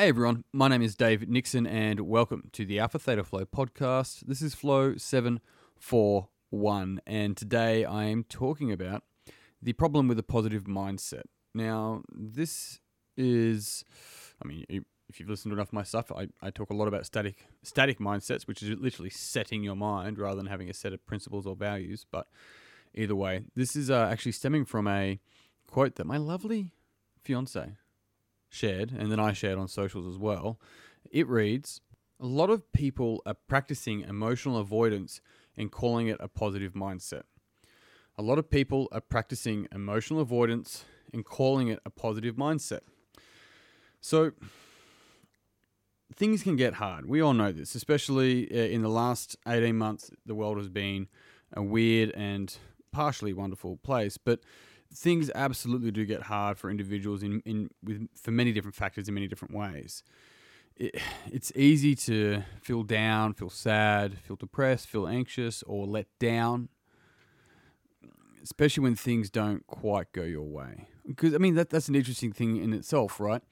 Hey everyone, my name is Dave Nixon and welcome to the Alpha Theta Flow podcast. This is Flow 741 and today I am talking about the problem with a positive mindset. Now, this is, I mean, if you've listened to enough of my stuff, I, I talk a lot about static static mindsets, which is literally setting your mind rather than having a set of principles or values. But either way, this is uh, actually stemming from a quote that my lovely fiance shared, and then I shared on socials as well. It reads A lot of people are practicing emotional avoidance and calling it a positive mindset. A lot of people are practicing emotional avoidance and calling it a positive mindset. So, things can get hard. We all know this, especially uh, in the last 18 months, the world has been a weird and partially wonderful place, but things absolutely do get hard for individuals in, in with for many different factors in many different ways. It, it's easy to feel down, feel sad, feel depressed, feel anxious, or let down, especially when things don't quite go your way. Because I mean that that's an interesting thing in itself, right?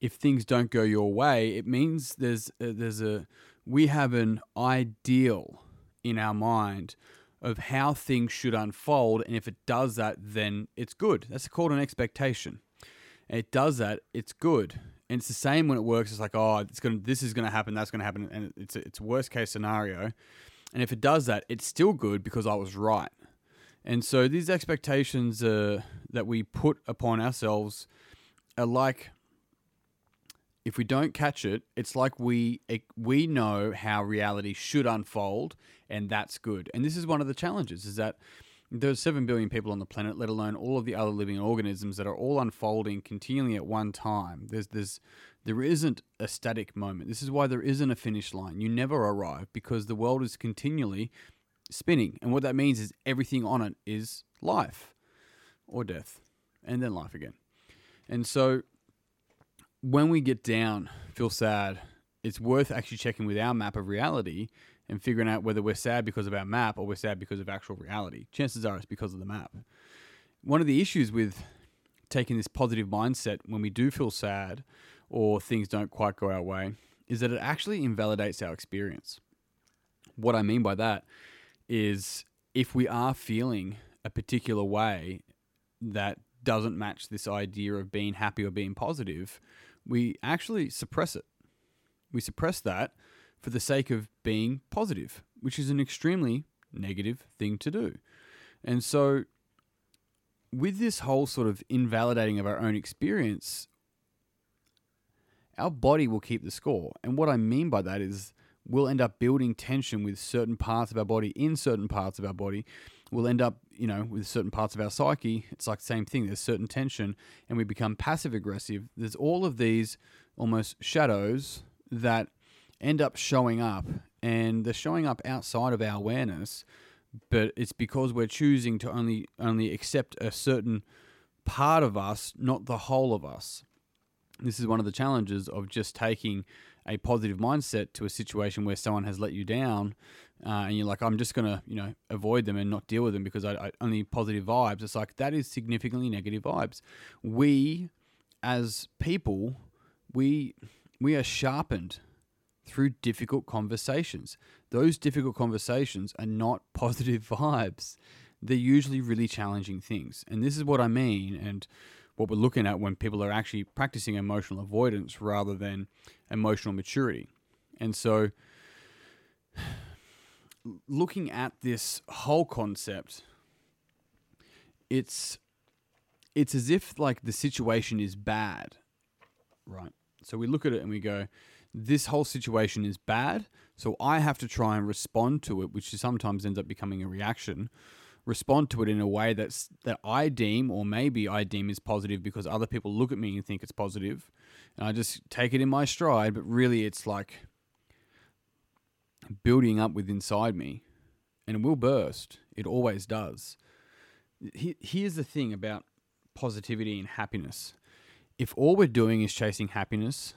if things don't go your way, it means there's a, there's a we have an ideal in our mind of how things should unfold, and if it does that, then it's good. That's called an expectation. And it does that, it's good. And it's the same when it works. It's like, oh, it's gonna, this is gonna happen, that's gonna happen, and it's it's worst case scenario. And if it does that, it's still good because I was right. And so these expectations uh, that we put upon ourselves are like if we don't catch it, it's like we we know how reality should unfold, and that's good. And this is one of the challenges: is that there's seven billion people on the planet, let alone all of the other living organisms that are all unfolding continually at one time. There's there's there isn't a static moment. This is why there isn't a finish line. You never arrive because the world is continually spinning, and what that means is everything on it is life or death, and then life again. And so when we get down, feel sad, it's worth actually checking with our map of reality and figuring out whether we're sad because of our map or we're sad because of actual reality. Chances are it's because of the map. One of the issues with taking this positive mindset when we do feel sad or things don't quite go our way is that it actually invalidates our experience. What I mean by that is if we are feeling a particular way that doesn't match this idea of being happy or being positive, we actually suppress it. We suppress that for the sake of being positive, which is an extremely negative thing to do. And so, with this whole sort of invalidating of our own experience, our body will keep the score. And what I mean by that is we'll end up building tension with certain parts of our body in certain parts of our body. We'll end up, you know, with certain parts of our psyche. It's like the same thing. There's certain tension, and we become passive aggressive. There's all of these almost shadows that end up showing up, and they're showing up outside of our awareness. But it's because we're choosing to only only accept a certain part of us, not the whole of us. This is one of the challenges of just taking a positive mindset to a situation where someone has let you down, uh, and you're like, I'm just gonna, you know, avoid them and not deal with them because I, I only positive vibes. It's like that is significantly negative vibes. We, as people, we we are sharpened through difficult conversations. Those difficult conversations are not positive vibes. They're usually really challenging things, and this is what I mean. And what we're looking at when people are actually practicing emotional avoidance rather than emotional maturity. And so, looking at this whole concept, it's it's as if like the situation is bad, right? So we look at it and we go, this whole situation is bad, so I have to try and respond to it, which sometimes ends up becoming a reaction respond to it in a way that's that I deem or maybe I deem is positive because other people look at me and think it's positive and I just take it in my stride but really it's like building up with inside me and it will burst it always does here's the thing about positivity and happiness if all we're doing is chasing happiness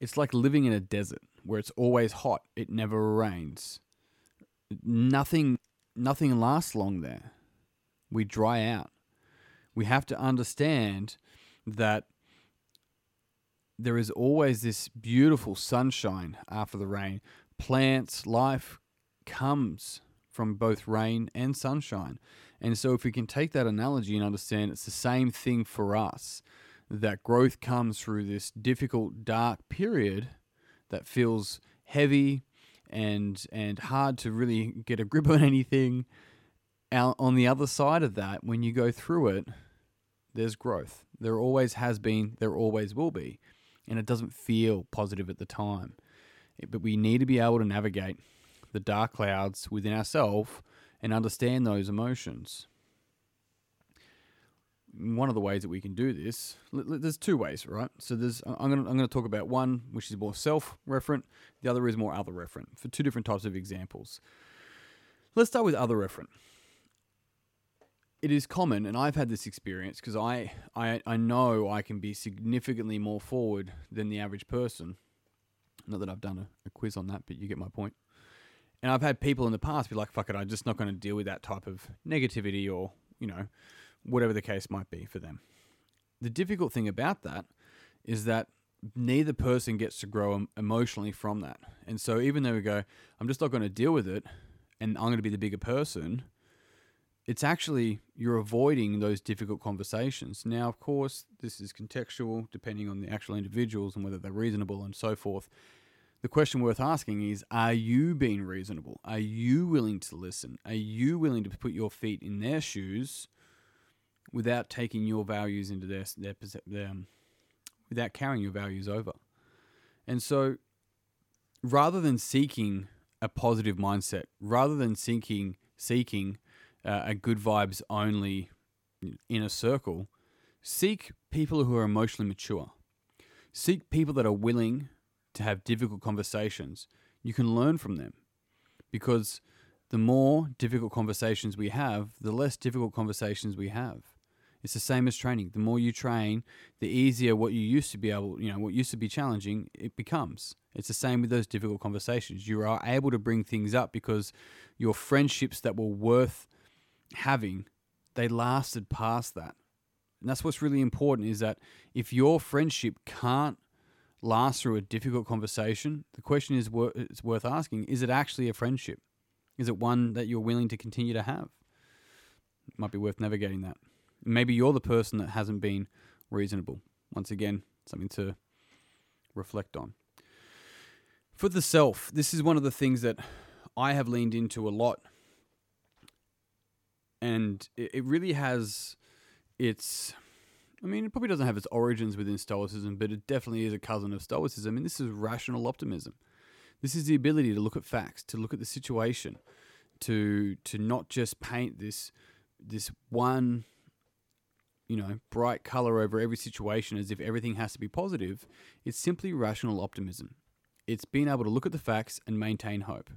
it's like living in a desert where it's always hot it never rains nothing nothing lasts long there. We dry out. We have to understand that there is always this beautiful sunshine after the rain. Plants, life comes from both rain and sunshine. And so, if we can take that analogy and understand it's the same thing for us, that growth comes through this difficult, dark period that feels heavy and and hard to really get a grip on anything. Out on the other side of that, when you go through it, there's growth. There always has been, there always will be. And it doesn't feel positive at the time. But we need to be able to navigate the dark clouds within ourselves and understand those emotions. One of the ways that we can do this, there's two ways, right? So there's I'm going to I'm going to talk about one which is more self-referent, the other is more other-referent for two different types of examples. Let's start with other-referent it is common, and I've had this experience because I, I I know I can be significantly more forward than the average person. Not that I've done a, a quiz on that, but you get my point. And I've had people in the past be like, "Fuck it, I'm just not going to deal with that type of negativity or you know, whatever the case might be for them." The difficult thing about that is that neither person gets to grow emotionally from that. And so even though we go, I'm just not going to deal with it, and I'm going to be the bigger person it's actually you're avoiding those difficult conversations. Now, of course, this is contextual depending on the actual individuals and whether they're reasonable and so forth. The question worth asking is Are you being reasonable? Are you willing to listen? Are you willing to put your feet in their shoes without taking your values into their, their, their um, without carrying your values over? And so, rather than seeking a positive mindset, rather than seeking, seeking uh, a good vibes only inner circle, seek people who are emotionally mature. Seek people that are willing to have difficult conversations. You can learn from them because the more difficult conversations we have, the less difficult conversations we have. It's the same as training. The more you train, the easier what you used to be able, you know, what used to be challenging, it becomes. It's the same with those difficult conversations. You are able to bring things up because your friendships that were worth having, they lasted past that. And that's what's really important is that if your friendship can't last through a difficult conversation, the question is it's worth asking, is it actually a friendship? Is it one that you're willing to continue to have? It might be worth navigating that. Maybe you're the person that hasn't been reasonable. Once again, something to reflect on. For the self, this is one of the things that I have leaned into a lot and it, it really has its. I mean, it probably doesn't have its origins within Stoicism, but it definitely is a cousin of Stoicism, and this is rational optimism. This is the ability to look at facts, to look at the situation, to to not just paint this this one you know, bright color over every situation as if everything has to be positive. It's simply rational optimism. It's being able to look at the facts and maintain hope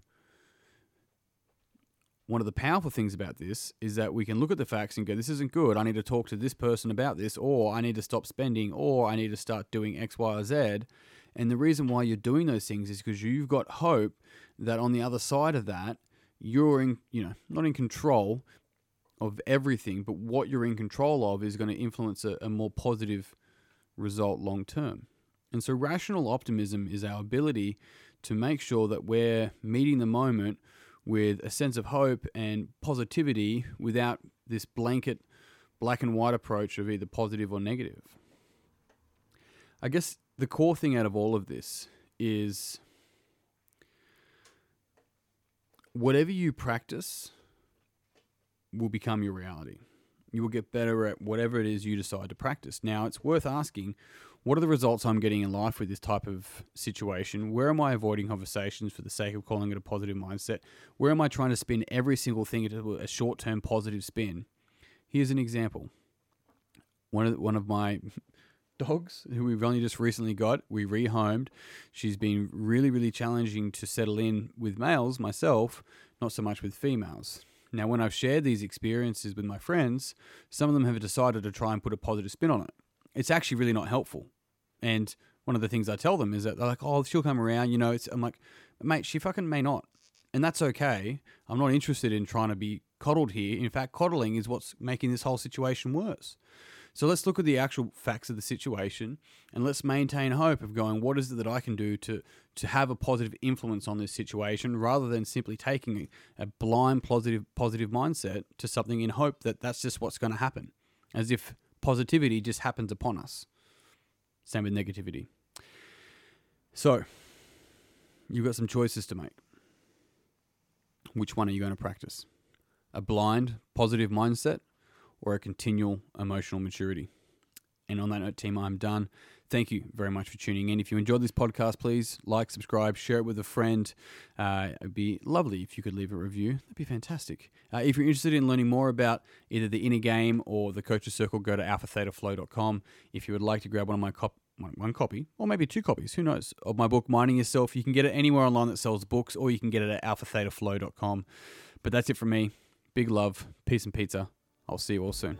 one of the powerful things about this is that we can look at the facts and go, this isn't good. I need to talk to this person about this, or I need to stop spending, or I need to start doing X, Y, or Z. And the reason why you're doing those things is because you've got hope that on the other side of that, you're in, you know, not in control of everything, but what you're in control of is going to influence a, a more positive result long term. And so, rational optimism is our ability to make sure that we're meeting the moment with a sense of hope and positivity without this blanket black and white approach of either positive or negative. I guess the core thing out of all of this is whatever you practice will become your reality. You will get better at whatever it is you decide to practice. Now, it's worth asking what are the results I'm getting in life with this type of situation? Where am I avoiding conversations for the sake of calling it a positive mindset? Where am I trying to spin every single thing into a short term positive spin? Here's an example. One of one of my dogs who we've only just recently got, we rehomed. She's been really, really challenging to settle in with males, myself, not so much with females. Now, when I've shared these experiences with my friends, some of them have decided to try and put a positive spin on it. It's actually really not helpful. And one of the things I tell them is that they're like, "Oh, she'll come around," you know. It's, I'm like, "Mate, she fucking may not," and that's okay. I'm not interested in trying to be coddled here. In fact, coddling is what's making this whole situation worse. So let's look at the actual facts of the situation and let's maintain hope of going, what is it that I can do to, to have a positive influence on this situation rather than simply taking a blind positive, positive mindset to something in hope that that's just what's going to happen, as if positivity just happens upon us. Same with negativity. So, you've got some choices to make. Which one are you going to practice? A blind, positive mindset or a continual emotional maturity? And on that note, team, I'm done. Thank you very much for tuning in. If you enjoyed this podcast, please like, subscribe, share it with a friend. Uh, it'd be lovely if you could leave a review. That'd be fantastic. Uh, if you're interested in learning more about either the inner game or the coaches circle, go to alphathetaflow.com. If you would like to grab one of my cop- one, one copy, or maybe two copies, who knows, of my book, Minding Yourself. You can get it anywhere online that sells books, or you can get it at alphathetaflow.com. But that's it from me. Big love, peace and pizza. I'll see you all soon.